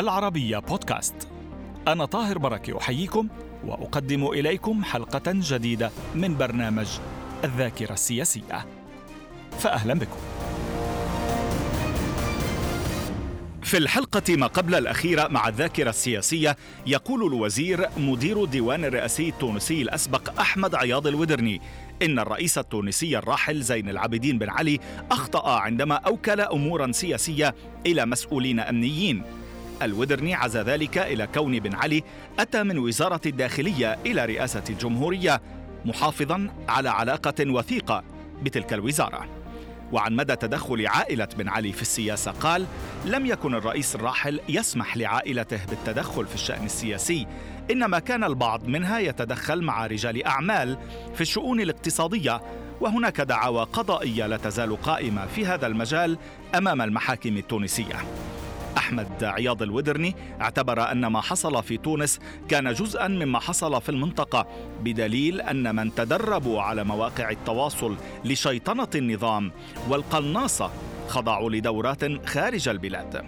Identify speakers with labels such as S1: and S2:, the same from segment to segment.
S1: العربية بودكاست. أنا طاهر بركة أحييكم وأقدم إليكم حلقة جديدة من برنامج الذاكرة السياسية. فأهلا بكم. في الحلقة ما قبل الأخيرة مع الذاكرة السياسية يقول الوزير مدير الديوان الرئاسي التونسي الأسبق أحمد عياض الودرني إن الرئيس التونسي الراحل زين العابدين بن علي أخطأ عندما أوكل أمورا سياسية إلى مسؤولين أمنيين. الودرني عزى ذلك إلى كون بن علي أتى من وزارة الداخلية إلى رئاسة الجمهورية محافظا على علاقة وثيقة بتلك الوزارة. وعن مدى تدخل عائلة بن علي في السياسة قال لم يكن الرئيس الراحل يسمح لعائلته بالتدخل في الشأن السياسي إنما كان البعض منها يتدخل مع رجال أعمال في الشؤون الاقتصادية وهناك دعاوى قضائية لا تزال قائمة في هذا المجال أمام المحاكم التونسية. أحمد عياض الودرني اعتبر أن ما حصل في تونس كان جزءا مما حصل في المنطقة بدليل أن من تدربوا على مواقع التواصل لشيطنة النظام والقناصة خضعوا لدورات خارج البلاد.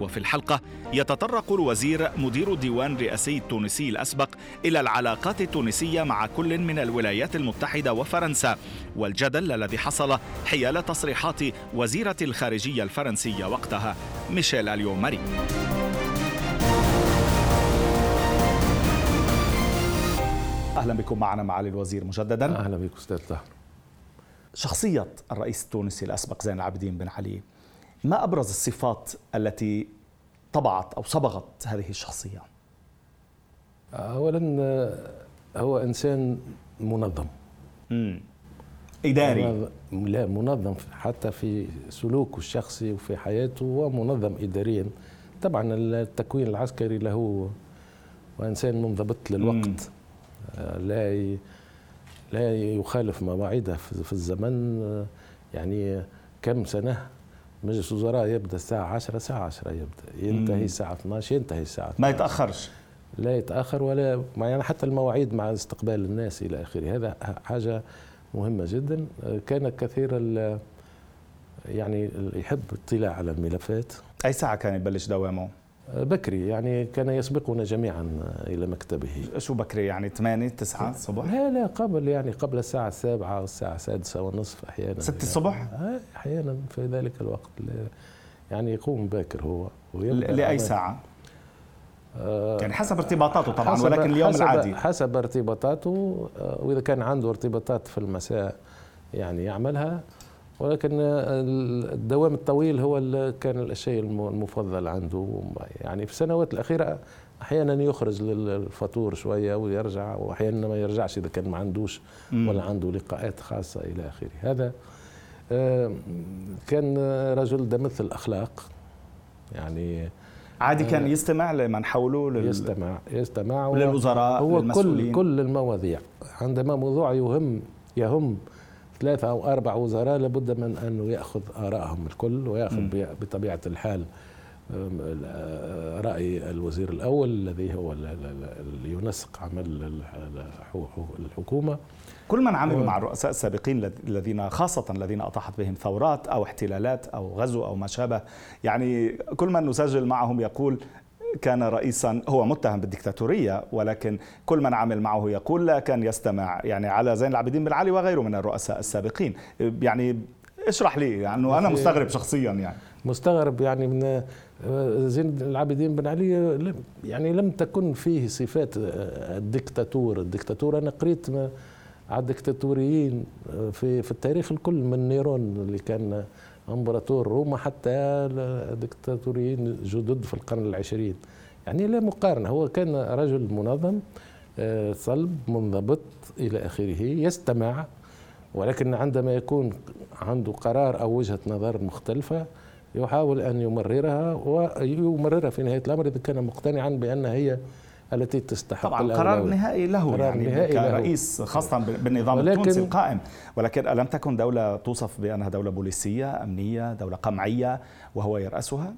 S1: وفي الحلقة يتطرق الوزير مدير الديوان الرئاسي التونسي الأسبق إلى العلاقات التونسية مع كل من الولايات المتحدة وفرنسا والجدل الذي حصل حيال تصريحات وزيرة الخارجية الفرنسية وقتها ميشيل أليو ماري. أهلا بكم معنا معالي الوزير مجددا.
S2: أهلا بك أستاذ طاهر
S1: شخصية الرئيس التونسي الأسبق زين العابدين بن علي ما أبرز الصفات التي طبعت أو صبغت هذه الشخصية؟
S2: اولا هو إنسان منظم.
S1: امم إداري.
S2: لا منظم حتى في سلوكه الشخصي وفي حياته هو منظم اداريا. طبعا التكوين العسكري له وانسان منضبط للوقت. مم. لا لا يخالف مواعيده في الزمن. يعني كم سنة مجلس الوزراء يبدأ الساعة 10 الساعة 10 يبدأ. ينتهي الساعة 12 ينتهي الساعة 12
S1: ما يتأخرش.
S2: لا يتأخر ولا يعني حتى المواعيد مع استقبال الناس إلى آخره. هذا حاجة مهمة جدا. كان كثير يعني يحب الاطلاع على الملفات.
S1: أي ساعة كان يبلش دوامه؟
S2: بكري يعني كان يسبقنا جميعا إلى مكتبه.
S1: شو بكري؟ يعني 8 9 الصبح؟
S2: لا لا قبل يعني قبل الساعة السابعة والساعة السادسة والنصف أحيانا.
S1: 6 الصبح؟
S2: يعني أحيانا في ذلك الوقت. يعني يقوم باكر هو
S1: لأي ساعة؟ آه يعني حسب ارتباطاته طبعا حسب ولكن اليوم
S2: حسب
S1: العادي.
S2: حسب ارتباطاته وإذا كان عنده ارتباطات في المساء يعني يعملها. ولكن الدوام الطويل هو كان الشيء المفضل عنده. يعني في السنوات الأخيرة أحيانا يخرج للفطور شوية ويرجع وأحيانا ما يرجعش إذا كان ما عندوش ولا عنده لقاءات خاصة إلى آخره. هذا كان رجل دمث الأخلاق. يعني
S1: عادي كان يستمع لمن حوله
S2: لل... يستمع يستمع
S1: للوزراء
S2: هو. كل كل المواضيع. عندما موضوع يهم يهم ثلاثة أو أربع وزراء لابد من أنه يأخذ آرائهم الكل ويأخذ. بطبيعة الحال رأي الوزير الأول الذي هو اللي ينسق عمل الحكومة
S1: كل من عملوا و... مع الرؤساء السابقين الذين خاصة الذين أطاحت بهم ثورات أو احتلالات أو غزو أو ما شابه يعني كل من نسجل معهم يقول كان رئيسا هو متهم بالدكتاتورية ولكن كل من عمل معه يقول لا كان يستمع. يعني على زين العابدين بن علي وغيره من الرؤساء السابقين. يعني اشرح لي يعني أنا مستغرب شخصيا يعني.
S2: مستغرب يعني من زين العابدين بن علي يعني لم تكن فيه صفات الدكتاتور. الدكتاتور أنا قريت على الدكتاتوريين في في التاريخ الكل من نيرون اللي كان امبراطور روما حتى دكتاتوريين جدد في القرن العشرين. يعني لا مقارنة. هو كان رجل منظم صلب منضبط إلى آخره يستمع ولكن عندما يكون عنده قرار أو وجهة نظر مختلفة يحاول أن يمررها ويمررها في نهاية الأمر إذا كان مقتنعا بأن هي التي تستحق
S1: طبعا القرار النهائي له قرار يعني نهائي كرئيس له. خاصة بالنظام التونسي القائم. ولكن ألم تكن دولة توصف بأنها دولة بوليسية أمنية دولة قمعية وهو يرأسها؟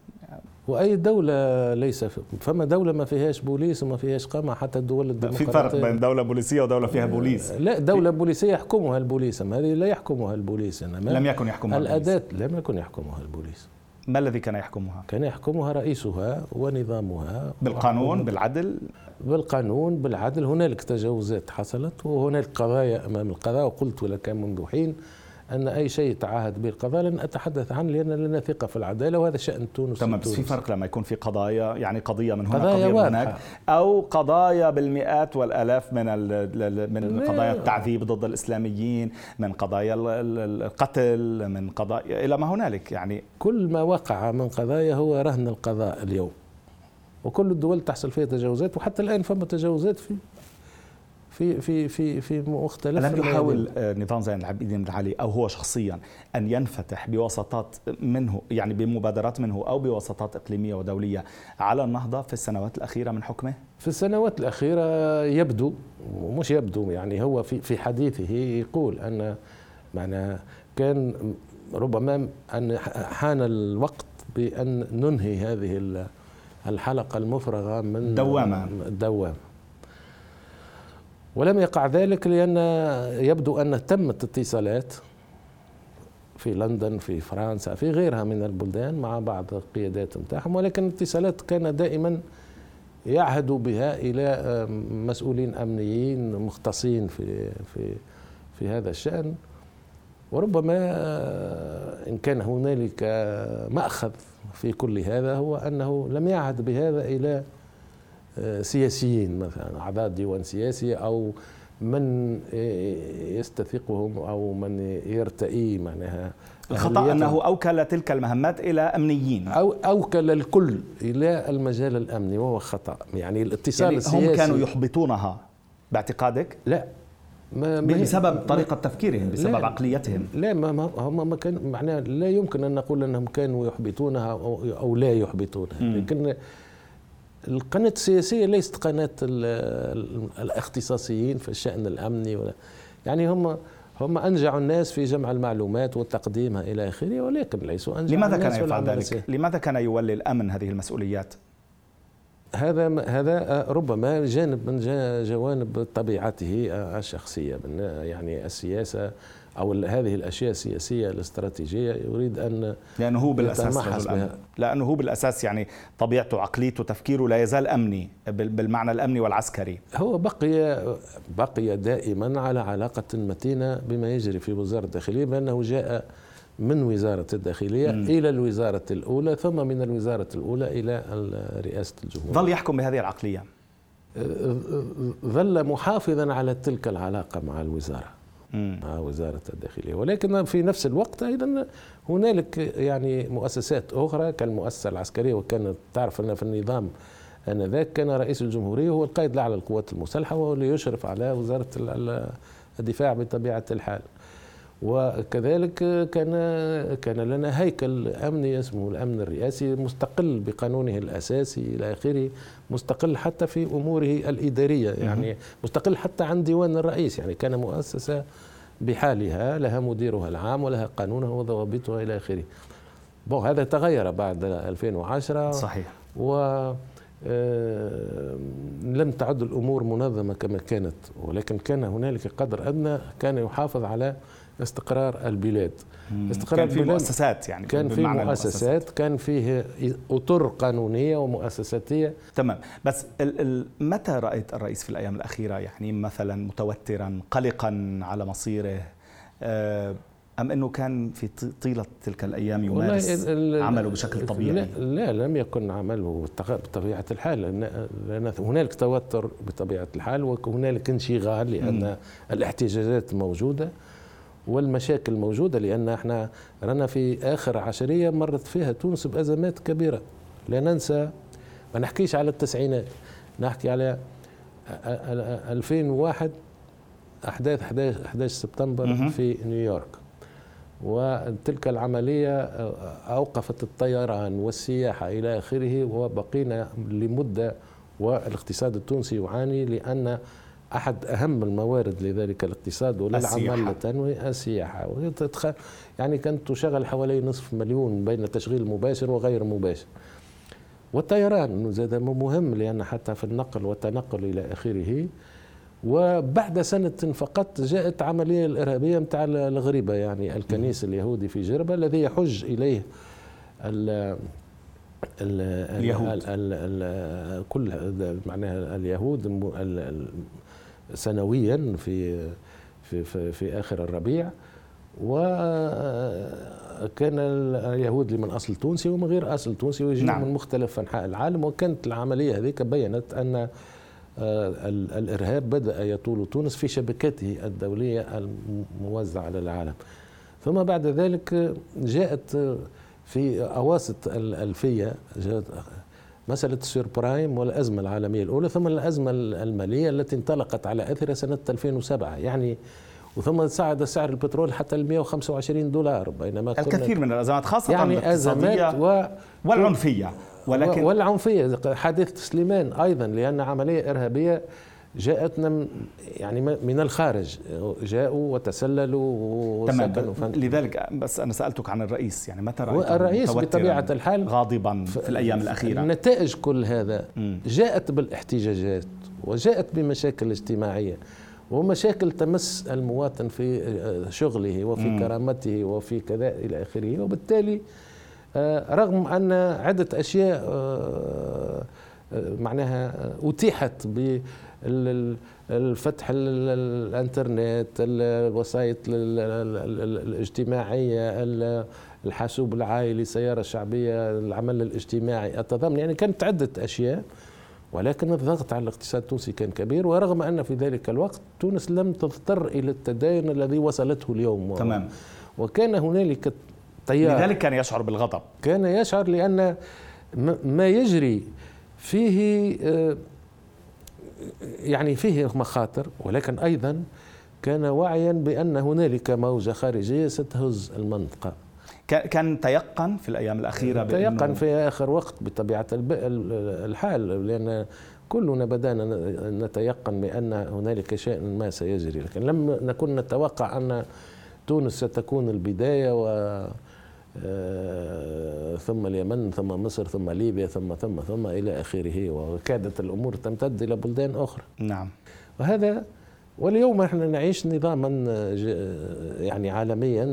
S2: وأي دولة ليس فما دولة ما فيهاش بوليس وما فيهاش قمع حتى الدول
S1: الديمقراطيه في فرق بين دولة بوليسية ودولة فيها بوليس.
S2: لا دولة بوليسية يحكمها البوليس هذه لا يحكمها البوليس
S1: إنما لم يكن يحكمها
S2: الأداة لم يكن يحكمها البوليس.
S1: ما الذي كان يحكمها؟
S2: كان يحكمها رئيسها ونظامها.
S1: بالقانون بالعدل؟
S2: بالقانون بالعدل. هنالك تجاوزات حصلت وهنالك قضايا أمام القضاء وقلت لك منذ حين أن أي شيء تعهد به القضاء لن أتحدث عنه لأن لنا ثقة في العدالة وهذا شأن تونس
S1: تمام بس في فرق لما يكون في قضايا يعني قضية من هنا
S2: قضايا
S1: قضية من. هناك أو قضايا بالمئات والألاف من من قضايا التعذيب ضد الإسلاميين من قضايا ال- ال- القتل من قضايا إلى ما هنالك يعني.
S2: كل ما وقع من قضايا هو رهن القضاء اليوم. وكل الدول تحصل فيها تجاوزات وحتى الآن فما تجاوزات في في في في في مختلف
S1: لم. يحاول آه، نظام زين العابدين بن علي أو هو شخصيا أن ينفتح بوساطات منه يعني بمبادرات منه أو بوساطات إقليمية ودولية على النهضة في السنوات الأخيرة من حكمه؟
S2: في السنوات الأخيرة يبدو مش يبدو يعني هو في في حديثه يقول أن معنى كان ربما أن حان الوقت بأن ننهي هذه ال- الحلقة المفرغة من
S1: دوامة.
S2: الدوام ولم يقع ذلك لأن يبدو أن تمت اتصالات في لندن في فرنسا في غيرها من البلدان مع بعض القيادات نتاعهم ولكن الاتصالات كان دائما يعهد بها إلى مسؤولين أمنيين مختصين في في في هذا الشأن. وربما آه، إن كان هنالك مأخذ في كل هذا هو أنه لم يعهد بهذا إلى سياسيين مثلا اعضاء ديوان سياسي أو من يستثقهم أو من يرتئي معناها الخطأ.
S1: أنه أوكل تلك المهمات إلى أمنيين
S2: أو أوكل الكل إلى المجال الأمني وهو خطأ يعني الاتصال
S1: يعني
S2: السياسي
S1: هم كانوا يحبطونها باعتقادك
S2: لا ما
S1: بسبب
S2: ما-
S1: طريقة تفكيرهم بسبب
S2: لا.
S1: عقليتهم
S2: لا ما هم ما كان معناها لا يمكن أن نقول أنهم كانوا يحبطونها أو, أو لا يحبطونها. لكن القناة السياسية ليست قناة ال- ال- الاختصاصيين في الشأن الأمني ولا يعني هم هم أنجعوا الناس في جمع المعلومات وتقديمها إلى آخره ولكن ليسوا أنجع
S1: لماذا
S2: الناس
S1: كان يفعل ذلك؟ لماذا كان يولي الأمن هذه المسؤوليات؟
S2: هذا هذا ربما جانب من جوانب طبيعته الشخصية من يعني السياسة أو هذه الأشياء السياسية الاستراتيجية يريد أن
S1: لأنه هو
S2: بالأساس
S1: رجل. لأنه هو بالأساس يعني طبيعته عقليته تفكيره لا يزال أمني بال- بالمعنى الأمني والعسكري
S2: هو بقي بقي دائما على علاقة متينة بما يجري في وزارة الداخلية بأنه جاء من وزارة الداخلية
S1: مم.
S2: إلى الوزارة الأولى ثم من الوزارة الأولى إلى ال- رئاسة الجمهورية
S1: ظل يحكم بهذه العقلية
S2: ظل محافظا على تلك العلاقة مع الوزارة
S1: مم.
S2: مع وزارة الداخلية. ولكن في نفس الوقت أيضا هنالك يعني مؤسسات أخرى كالمؤسسة العسكرية وكانت تعرف أن في النظام آنذاك كان رئيس الجمهورية هو القائد الأعلى للقوات المسلحة وهو اللي يشرف على وزارة ال- ال- الدفاع بطبيعة الحال. وكذلك كان كان لنا هيكل أمني اسمه الأمن الرئاسي مستقل بقانونه الأساسي إلى آخره مستقل حتى في أموره الإدارية يعني مستقل حتى عن ديوان الرئيس. يعني كان مؤسسة بحالها لها مديرها العام ولها قانونها وضوابطها إلى آخره. بون هذا تغير بعد 2010
S1: صحيح
S2: و لم تعد الأمور منظمة كما كانت ولكن كان هنالك قدر أدنى كان يحافظ على استقرار البلاد. استقرار
S1: كان في مؤسسات يعني
S2: كان في
S1: بمعنى
S2: مؤسسات كان فيه أطر قانونية ومؤسساتية.
S1: تمام. بس ال ال متى رأيت الرئيس في الأيام الأخيرة يعني مثلا متوترا قلقا على مصيره؟ أم إنه كان في ط- طيلة تلك الأيام يمارس عمله بشكل طبيعي
S2: لا, لا لم يكن عمله بطبيعة الحال لأن, لأن هنالك توتر بطبيعة الحال وهنالك انشغال
S1: مم.
S2: الاحتجاجات موجودة والمشاكل موجودة لأن إحنا رانا في آخر عشرية مرت فيها تونس بأزمات كبيرة لا ننسى ما نحكيش على التسعينات نحكي على أ- أ- أ- 2001 أحداث 11 11 سبتمبر. في نيويورك وتلك العملية أوقفت الطيران والسياحة إلى آخره وبقينا لمدة والاقتصاد التونسي يعاني لأن أحد أهم الموارد لذلك الاقتصاد. وللعمل التنوي السياحة. يعني كانت تشغل حوالي نصف مليون بين تشغيل مباشر وغير مباشر والطيران زاد مهم لأن حتى في النقل والتنقل إلى آخره وبعد سنة فقط جاءت عملية الإرهابية متاع الغريبة يعني الكنيس اليهودي في جربة الذي يحج إليه ال ال اليهود. ال ال كل معناها اليهود سنويا في في في, في آخر الربيع. وكان اليهود من أصل تونسي ومن غير أصل تونسي ويجوا نعم. من مختلف أنحاء العالم. وكانت العملية هذيك بينت أن آه، الإرهاب بدأ يطول تونس في شبكاته الدولية الموزعة على العالم. ثم بعد ذلك جاءت في أواسط الألفية جاءت مسألة السير برايم والأزمة العالمية الأولى ثم الأزمة المالية التي انطلقت على أثرها سنة 2007 يعني وثم صعد سعر البترول حتى ال 125 دولار
S1: بينما الكثير من الأزمات خاصة
S2: يعني أزمات و...
S1: والعنفية.
S2: ولكن والعنفية. حادثه سليمان أيضا لأن عملية إرهابية جاءتنا يعني من الخارج. جاءوا وتسللوا
S1: تمام. لذلك بس أنا سألتك عن الرئيس. يعني متى رأيت
S2: الرئيس بطبيعة الحال
S1: غاضبا في الأيام الأخيرة؟
S2: نتائج كل هذا جاءت بالاحتجاجات وجاءت بمشاكل اجتماعية ومشاكل تمس المواطن في شغله وفي. كرامته وفي كذا إلى آخره. وبالتالي آه، رغم أن عدة أشياء آه، آه، معناها أتيحت بالفتح الإنترنت الوسائط الاجتماعية الحاسوب العائلي السيارة الشعبية العمل الاجتماعي التضامن يعني كانت عدة أشياء ولكن الضغط على الاقتصاد التونسي كان كبير ورغم أن في ذلك الوقت تونس لم تضطر إلى التدين الذي وصلته اليوم.
S1: تمام.
S2: وكان هنالك
S1: تيار لذلك كان يشعر بالغضب.
S2: كان يشعر لأن ما يجري فيه آه، يعني فيه مخاطر ولكن أيضا كان واعيا بأن هنالك موجه خارجيه ستهز المنطقة.
S1: كان تيقن في الأيام الأخيرة
S2: تيقن في آخر وقت بطبيعة الحال لأن كلنا بدأنا نتيقن بأن هنالك شيء ما سيجري. لكن لم نكن نتوقع أن تونس ستكون البداية و ثم اليمن ثم مصر ثم ليبيا ثم ثم ثم إلى آخره. وكادت الأمور تمتد إلى بلدان أخرى.
S1: نعم.
S2: وهذا واليوم إحنا نعيش نظاما يعني عالميا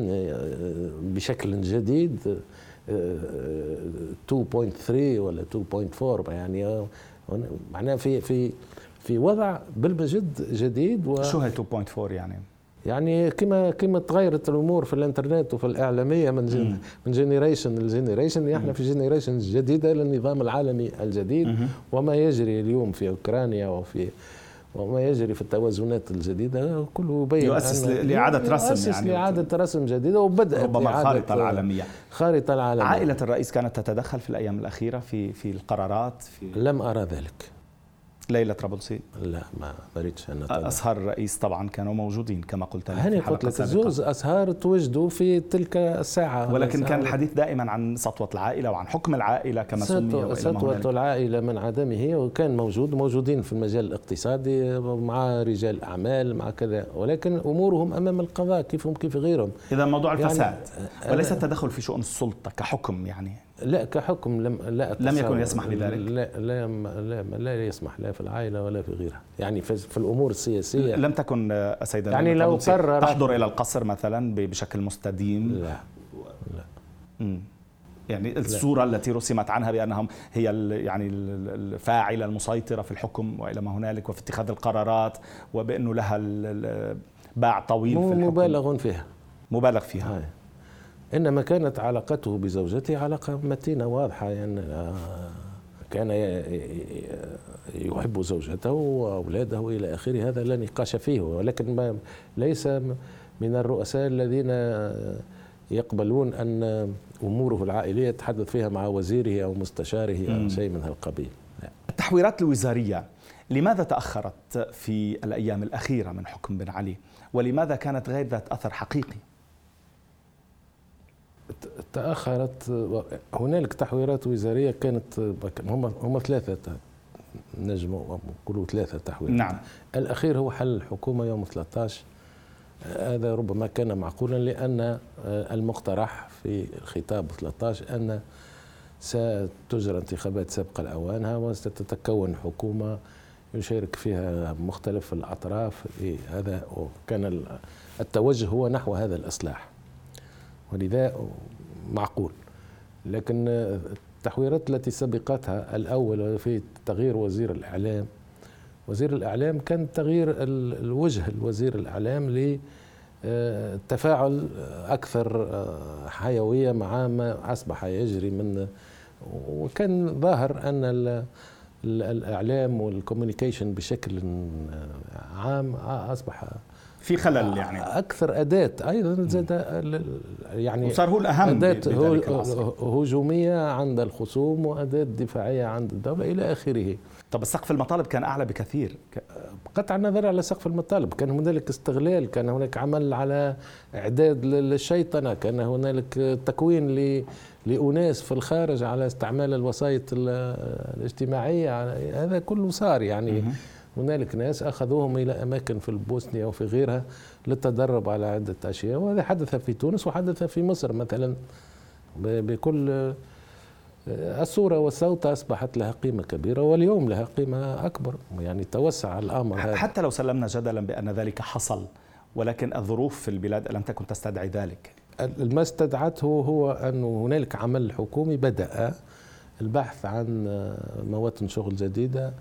S2: بشكل جديد 2.3 ولا 2.4 يعني معناها في في في وضع بالمجد جديد
S1: و شو هي 2.4 يعني؟
S2: يعني كما كما تغيرت الأمور في الإنترنت وفي الإعلامية من جن من generation ل generation إحنا في generation جديدة للنظام العالمي الجديد. مم. وما يجري اليوم في أوكرانيا وفي وما يجري في التوازنات الجديدة كله يبين
S1: يؤسس لإعادة رسم
S2: يؤسس يعني. لإعادة رسم جديدة وبدأت
S1: ربما الخارطة العالمية.
S2: خارطة العالمية.
S1: عائلة الرئيس كانت تتدخل في الأيام الأخيرة في في القرارات في
S2: لم أرى ذلك.
S1: ليلى طرابلسي
S2: لا ما بريتش
S1: أنا طبعا. اسهار الرئيس طبعا كانوا موجودين كما قلت
S2: لك هاني قلت لك زوز أسهار توجدوا في تلك الساعة.
S1: ولكن كان الحديث دائما عن سطوة العائلة وعن حكم العائلة كما سمي
S2: سطوة العائلة من عدمه وكان موجود موجودين في المجال الاقتصادي مع رجال أعمال مع كذا. ولكن أمورهم أمام القضاء كيفهم كيف غيرهم.
S1: إذا موضوع الفساد يعني وليس التدخل في شؤون السلطة كحكم يعني
S2: لا كحكم لم لا
S1: لم يكن يسمح بذلك.
S2: لا لا لا, لا يسمح لا في العائلة ولا في غيرها. يعني في, في الأمور السياسية.
S1: لم تكن سيدنا
S2: يعني لو قرر
S1: تحضر إلى القصر مثلا بشكل مستديم.
S2: لا لا.
S1: مم. يعني الصورة لا. التي رسمت عنها بأنهم هي يعني الفاعلة المسيطرة في الحكم وإلى ما هنالك وفي اتخاذ القرارات وبأنه لها باع طويل في الحكم.
S2: مبالغ فيها.
S1: مبالغ فيها. هاي.
S2: إنما كانت علاقته بزوجته علاقة متينة واضحة يعني آه، كان يحب زوجته وأولاده إلى آخره. هذا لا نقاش فيه ولكن ما ليس من الرؤساء الذين يقبلون أن أموره العائلية يتحدث فيها مع وزيره أو مستشاره أو شيء من هالقبيل.
S1: التحويرات الوزارية لماذا تأخرت في الأيام الأخيرة من حكم بن علي؟ ولماذا كانت غير ذات أثر حقيقي؟
S2: تأخرت هنالك تحويرات وزارية كانت هم هم ثلاثة نجم نقولوا ثلاثة تحويرات.
S1: نعم.
S2: الأخير هو حل الحكومة يوم 13 هذا ربما كان معقولا لأن المقترح في الخطاب 13 أن ستجرى انتخابات سابقة لاوانها وستتكون حكومة يشارك فيها مختلف الأطراف. هذا كان التوجه هو نحو هذا الإصلاح. ولذا معقول. لكن التحويرات التي سبقتها الأول في تغيير وزير الإعلام وزير الإعلام كان تغيير الوجه الوزير الإعلام للتفاعل أكثر حيوية مع ما أصبح يجري من وكان ظاهر أن الإعلام والكوميونيكيشن بشكل عام أصبح
S1: في خلل يعني.
S2: أكثر أداة. أيضا زاد
S1: يعني وصار هو الأهم
S2: أداة هجومية عند الخصوم وأداة دفاعية عند الدولة إلى آخره.
S1: طب سقف المطالب كان أعلى بكثير.
S2: قطع النظر على سقف المطالب. كان هنالك استغلال كان هناك عمل على إعداد للشيطنة. كان هنالك تكوين لأناس في الخارج على استعمال الوسائط الاجتماعية. هذا كله صار يعني. هنالك ناس أخذوهم إلى أماكن في البوسنية وفي غيرها للتدرب على عدة أشياء وهذا حدث في تونس وحدث في مصر مثلا. بكل الصورة والصوت أصبحت لها قيمة كبيرة واليوم لها قيمة أكبر يعني توسع الأمر
S1: هذا. حتى لو سلمنا جدلا بأن ذلك حصل ولكن الظروف في البلاد لم تكن تستدعي ذلك.
S2: ما استدعته هو أن هنالك عمل حكومي بدأ البحث عن مواطن شغل جديدة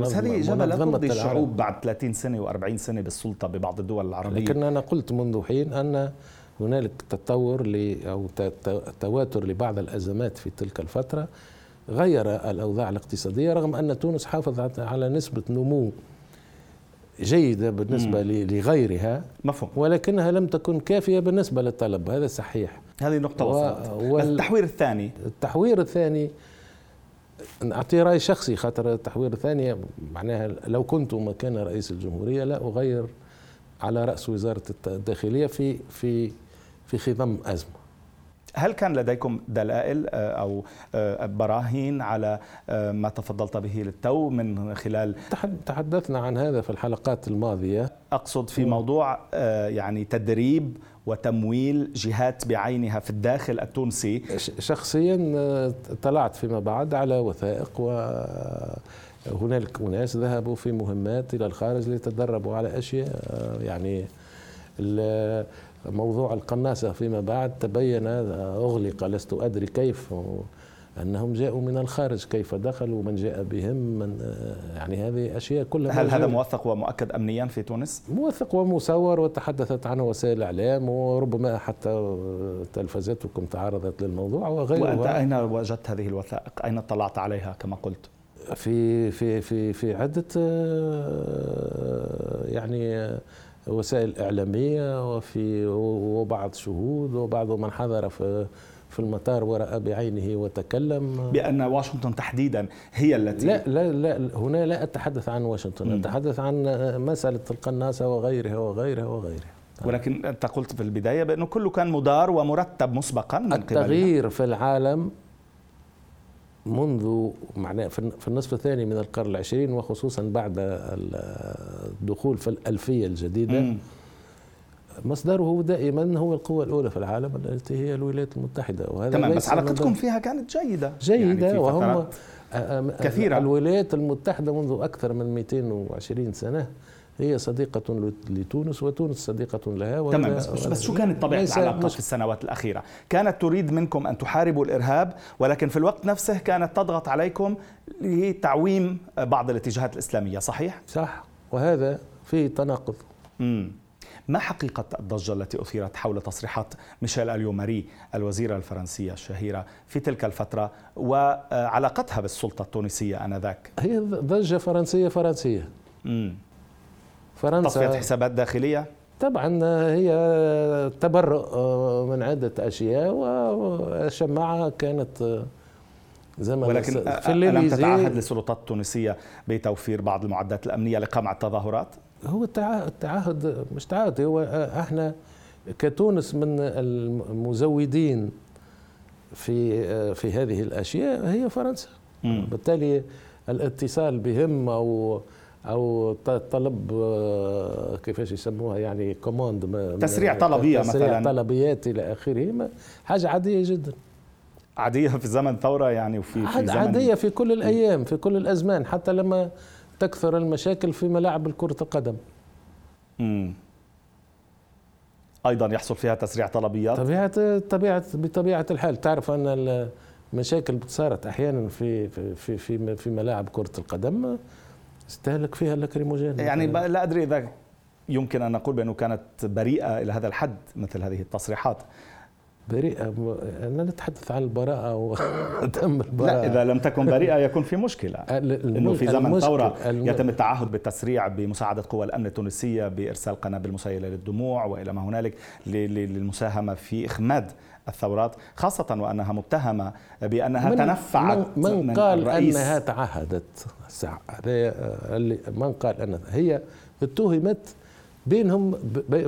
S1: بس هذه إجابة لا ترضي الشعوب بعد 30 سنة و40 سنة بالسلطة ببعض الدول العربية.
S2: لكن أنا قلت منذ حين أن هنالك تطور أو تواتر لبعض الأزمات في تلك الفترة غير الأوضاع الاقتصادية رغم أن تونس حافظت على نسبة نمو جيدة بالنسبة مم. لغيرها
S1: مفهوم.
S2: ولكنها لم تكن كافية بالنسبة للطلب هذا صحيح.
S1: هذه نقطة وصلت. و... التحوير الثاني.
S2: التحوير الثاني أعطي رأي شخصي خاطر التحوير الثاني معناها لو كنت مكان رئيس الجمهورية لا أغير على رأس وزارة الداخلية في في في خضم أزمة.
S1: هل كان لديكم دلائل آه، أو آه، براهين على آه، ما تفضلت به للتو من خلال
S2: تحدثنا عن هذا في الحلقات الماضية.
S1: أقصد في موضوع يعني تدريب وتمويل جهات بعينها في الداخل التونسي.
S2: شخصيا اطلعت فيما بعد على وثائق و هنالك أناس ذهبوا في مهمات إلى الخارج ليتدربوا على أشياء يعني موضوع القناصة فيما بعد تبين أغلق لست أدري كيف أنهم جاءوا من الخارج كيف دخلوا من جاء بهم من يعني هذه أشياء كلها
S1: هل هذا موثق ومؤكد أمنيا في تونس؟
S2: موثق ومصور وتحدثت عنه وسائل الإعلام وربما حتى تلفزتكم تعرضت للموضوع وغيره
S1: وأنت أين وجدت هذه الوثائق؟ أين اطلعت عليها كما قلت؟
S2: في في في في عدة يعني وسائل إعلامية وفي وبعض شهود وبعض من حضر في في المطار ورأى بعينه وتكلم
S1: بأن واشنطن تحديدا هي التي
S2: لا لا لا هنا لا أتحدث عن واشنطن م. أتحدث عن مسألة القناصة وغيرها وغيرها وغيرها
S1: ولكن أنت قلت في البداية بأنه كله كان مدار ومرتب مسبقا من
S2: التغيير. في العالم منذ معناه في النصف الثاني من القرن العشرين وخصوصا بعد الدخول في الألفية الجديدة م. مصدره دائما هو القوة الأولى في العالم التي هي الولايات المتحدة
S1: وهذا تمام بس علاقتكم فيها كانت جيدة
S2: جيدة يعني وهم كثيرة الولايات المتحدة منذ أكثر من 220 سنة هي صديقة لتونس وتونس صديقة لها
S1: تمام بس, بس شو كانت طبيعة العلاقات في السنوات الأخيرة؟ كانت تريد منكم أن تحاربوا الإرهاب ولكن في الوقت نفسه كانت تضغط عليكم لتعويم بعض الاتجاهات الإسلامية صحيح؟
S2: صح وهذا فيه تناقض
S1: امم ما حقيقة الضجة التي أثيرت حول تصريحات ميشيل اليوماري الوزيرة الفرنسية الشهيرة في تلك الفترة وعلاقتها بالسلطة التونسية آنذاك؟
S2: هي ضجة فرنسية فرنسية
S1: امم فرنسا. تصفية حسابات داخلية؟
S2: طبعا هي تبرؤ من عدة أشياء والشماعة كانت
S1: زي ما ولكن في ألم تتعهد للسلطات التونسية بتوفير بعض المعدات الأمنية لقمع التظاهرات؟
S2: هو التعهد مش تعهد هو إحنا كتونس من المزودين في في هذه الأشياء هي فرنسا. بالتالي الاتصال بهم أو أو طلب آه، كيفاش يسموها يعني كوموند
S1: تسريع طلبية
S2: تسريع
S1: مثلا.
S2: طلبيات إلى اخره حاجة عادية جدا.
S1: عادية في زمن ثورة يعني وفي
S2: في زمن عادية في كل الأيام في كل الأزمان حتى لما تكثر المشاكل في ملاعب كره القدم.
S1: امم أيضا يحصل فيها تسريع طلبيات؟
S2: طبيعة طبيعة بطبيعة الحال. تعرف أن المشاكل صارت أحيانا في في في في ملاعب كرة القدم. استهلك فيها اللكريموجين
S1: يعني لا أدري إذا يمكن أن نقول بأنه كانت بريئة إلى هذا الحد مثل هذه التصريحات.
S2: بريئة. أنا نتحدث عن البراءة وتم البراءة
S1: لا إذا لم تكن بريئة يكون في مشكلة. أنه في زمن ثورة يتم التعهد بالتسريع بمساعدة قوى الأمن التونسية بإرسال قنابل مسيلة للدموع وإلى ما هنالك للمساهمة في إخماد الثورات خاصة وأنها متهمة بأنها
S2: من
S1: تنفعت
S2: من, من قال الرئيس. أنها تعهدت. من قال أنها هي اتهمت بينهم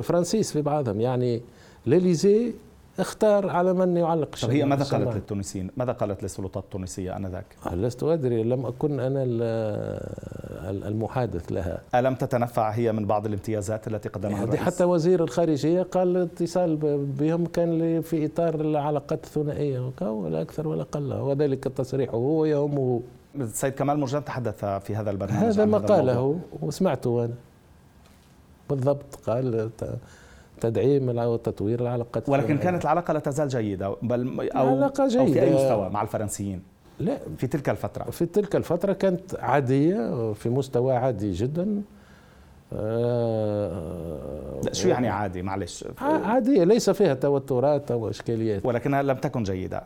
S2: فرانسيس في بعضهم. يعني ليليزي اختار على من يعلق
S1: طب هي ماذا قالت للتونسيين؟ ماذا قالت للسلطات التونسية آنذاك؟
S2: لست أدري لم أكن أنا المحادث لها
S1: ألم تتنفع هي من بعض الامتيازات التي قدمها الرئيس؟
S2: حتى وزير الخارجية قال الاتصال بهم كان في إطار العلاقات الثنائية ولا أكثر ولا أقل وذلك تصريحه هو يهمه
S1: السيد كمال مرجان تحدث في هذا البرنامج
S2: هذا ما قاله وسمعته أنا بالضبط قال تدعيم وتطوير العلاقات.
S1: ولكن كانت العلاقة لا تزال جيدة بل أو علاقة جيدة. أو في أي مستوى مع الفرنسيين؟
S2: لا.
S1: في تلك الفترة.
S2: في تلك الفترة كانت عادية في مستوى عادي جدا.
S1: آه لا شو يعني عادي؟ معلش.
S2: عادية ليس فيها توترات أو إشكاليات.
S1: ولكنها لم تكن جيدة.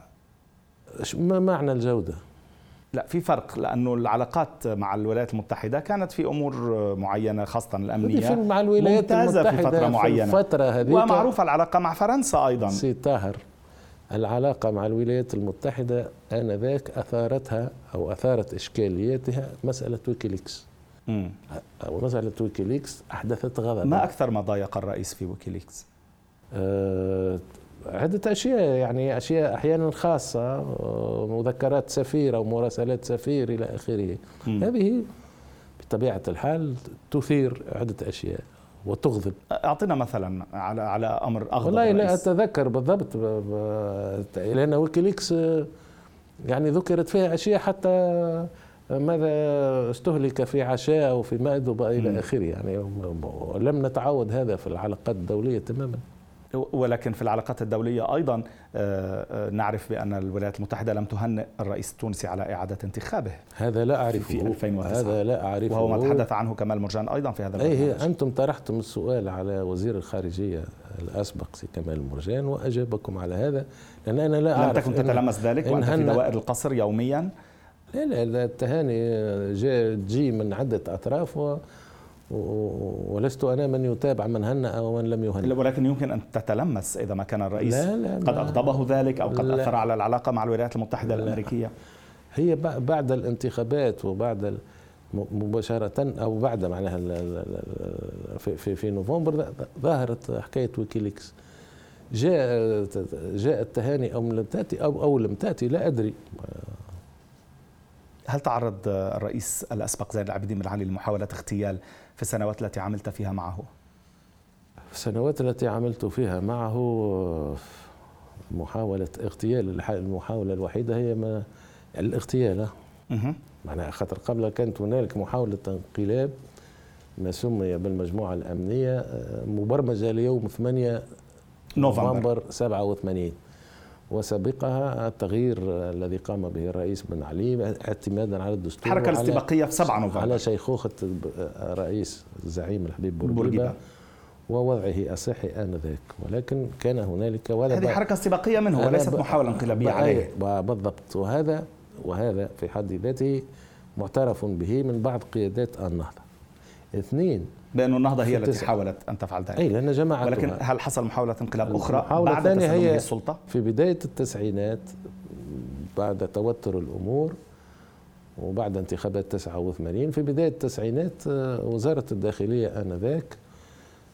S2: ما معنى الجودة؟
S1: لا في فرق لأنه العلاقات مع الولايات المتحدة كانت في أمور معينة خاصة الأمنية.
S2: في مع الولايات المتحده
S1: في فترة معينة.
S2: في الفترة هذه
S1: ومعروفه العلاقة مع فرنسا أيضا.
S2: سي طاهر العلاقة مع الولايات المتحدة آنذاك أثارتها أو أثارت إشكالياتها مسألة ويكيليكس. أو مسألة ويكيليكس أحدثت غضبا.
S1: ما أكثر ما ضايق الرئيس في ويكيليكس؟
S2: أه عدة أشياء يعني أشياء أحيانا خاصة مذكرات سفير أو مراسلات سفير إلى آخره. هذه بطبيعة الحال تثير عدة أشياء وتغضب.
S1: أعطينا مثلا على على أمر أغضب
S2: والله لا أتذكر بالضبط لأن ويكيليكس يعني ذكرت فيها أشياء حتى ماذا استهلك في عشاء وفي مأدبة إلى آخره. يعني لم نتعود هذا في العلاقات الدولية تماما.
S1: ولكن في العلاقات الدولية أيضا آه، آه، نعرف بأن الولايات المتحدة لم تهنئ الرئيس التونسي على إعادة انتخابه
S2: هذا لا أعرفه.
S1: في 2009
S2: هذا لا أعرفه.
S1: وهو ما تحدث عنه كمال مرجان أيضا في هذا
S2: أي هي أنتم طرحتم السؤال على وزير الخارجية الأسبق سي كمال مرجان وأجابكم على هذا لأن أنا لا أعرف
S1: لم تكن تتلمس ذلك وأنت في دوائر القصر يوميا.
S2: لا لا التهاني جاء تجي من عدة أطراف و ولست أنا من يتابع من هنأ ومن لم يهنأ
S1: ولكن يمكن أن تتلمس إذا ما كان الرئيس لا لا قد أغضبه ذلك أو قد لا. أثر على العلاقة مع الولايات المتحدة لا. الأمريكية.
S2: هي بعد الانتخابات وبعد مباشرة أو بعد معناها في, في, في نوفمبر ظهرت حكاية ويكيليكس. جاء جاء التهاني أو لم تأتي أو أو لم تأتي لا أدري.
S1: هل تعرض الرئيس الأسبق زين العابدين بن علي لمحاولة اغتيال في السنوات التي عملت فيها معه؟
S2: في السنوات التي عملت فيها معه محاولة اغتيال المحاولة الوحيدة هي ما الاغتيال. معناها خاطر قبل كانت هنالك محاولة انقلاب ما سمي بالمجموعة الأمنية آه، مبرمجة ليوم 8 نوفمبر. 87 وسابقها التغيير الذي قام به الرئيس بن علي اعتمادا على الدستور
S1: الحركة الاستباقية في 7 نوفمبر.
S2: على شيخوخة الرئيس الزعيم الحبيب بورقيبة ووضعه الصحي آنذاك. ولكن كان هنالك
S1: ولا هذه حركة استباقية منه وليست محاولة انقلابية عليه.
S2: بالضبط. وهذا وهذا في حد ذاته معترف به من بعض قيادات النهضة. اثنين
S1: بأن النهضة هي التي حاولت أن تفعل ذلك
S2: أي لأن جماعة
S1: ولكن هل حصل محاولة انقلاب أخرى بعد تسلم هي السلطة؟
S2: في بداية التسعينات بعد توتر الأمور وبعد انتخابات 89 في بداية التسعينات آه، وزارة الداخلية آنذاك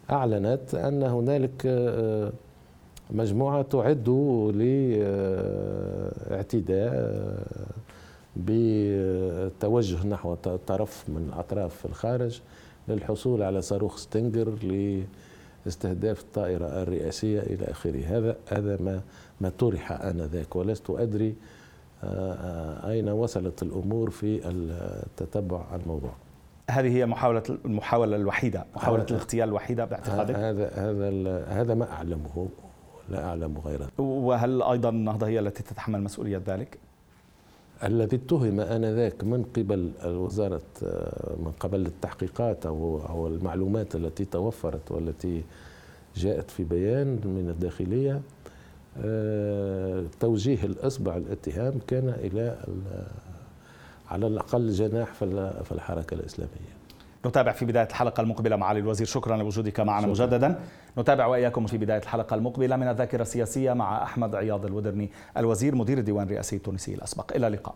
S2: أعلنت أن هنالك آه، مجموعة تعد لاعتداء آه، بتوجه نحو طرف من أطراف الخارج للحصول على صاروخ ستينجر لاستهداف الطائرة الرئاسية إلى آخره هذا هذا ما ما طرح آنذاك ولست أدري آه، آه، أين وصلت الأمور في تتبع الموضوع
S1: هذه هي محاولة المحاولة الوحيدة محاولة الاغتيال الوحيدة باعتقادك؟
S2: هذا هذا هذا ما أعلمه لا أعلم غيره
S1: وهل أيضا النهضة هي التي تتحمل مسؤولية ذلك؟
S2: الذي اتهم آنذاك من قبل وزارة من قبل التحقيقات أو أو المعلومات التي توفرت والتي جاءت في بيان من الداخلية آه، توجيه الإصبع الاتهام كان إلى على الأقل جناح في الحركة الإسلامية.
S1: نتابع في بداية الحلقة المقبلة معالي الوزير. شكرا لوجودك معنا شكرا. مجددا. نتابع وإياكم في بداية الحلقة المقبلة من الذاكرة السياسية مع أحمد عياض الودرني الوزير مدير الديوان الرئاسي التونسي الأسبق. إلى اللقاء.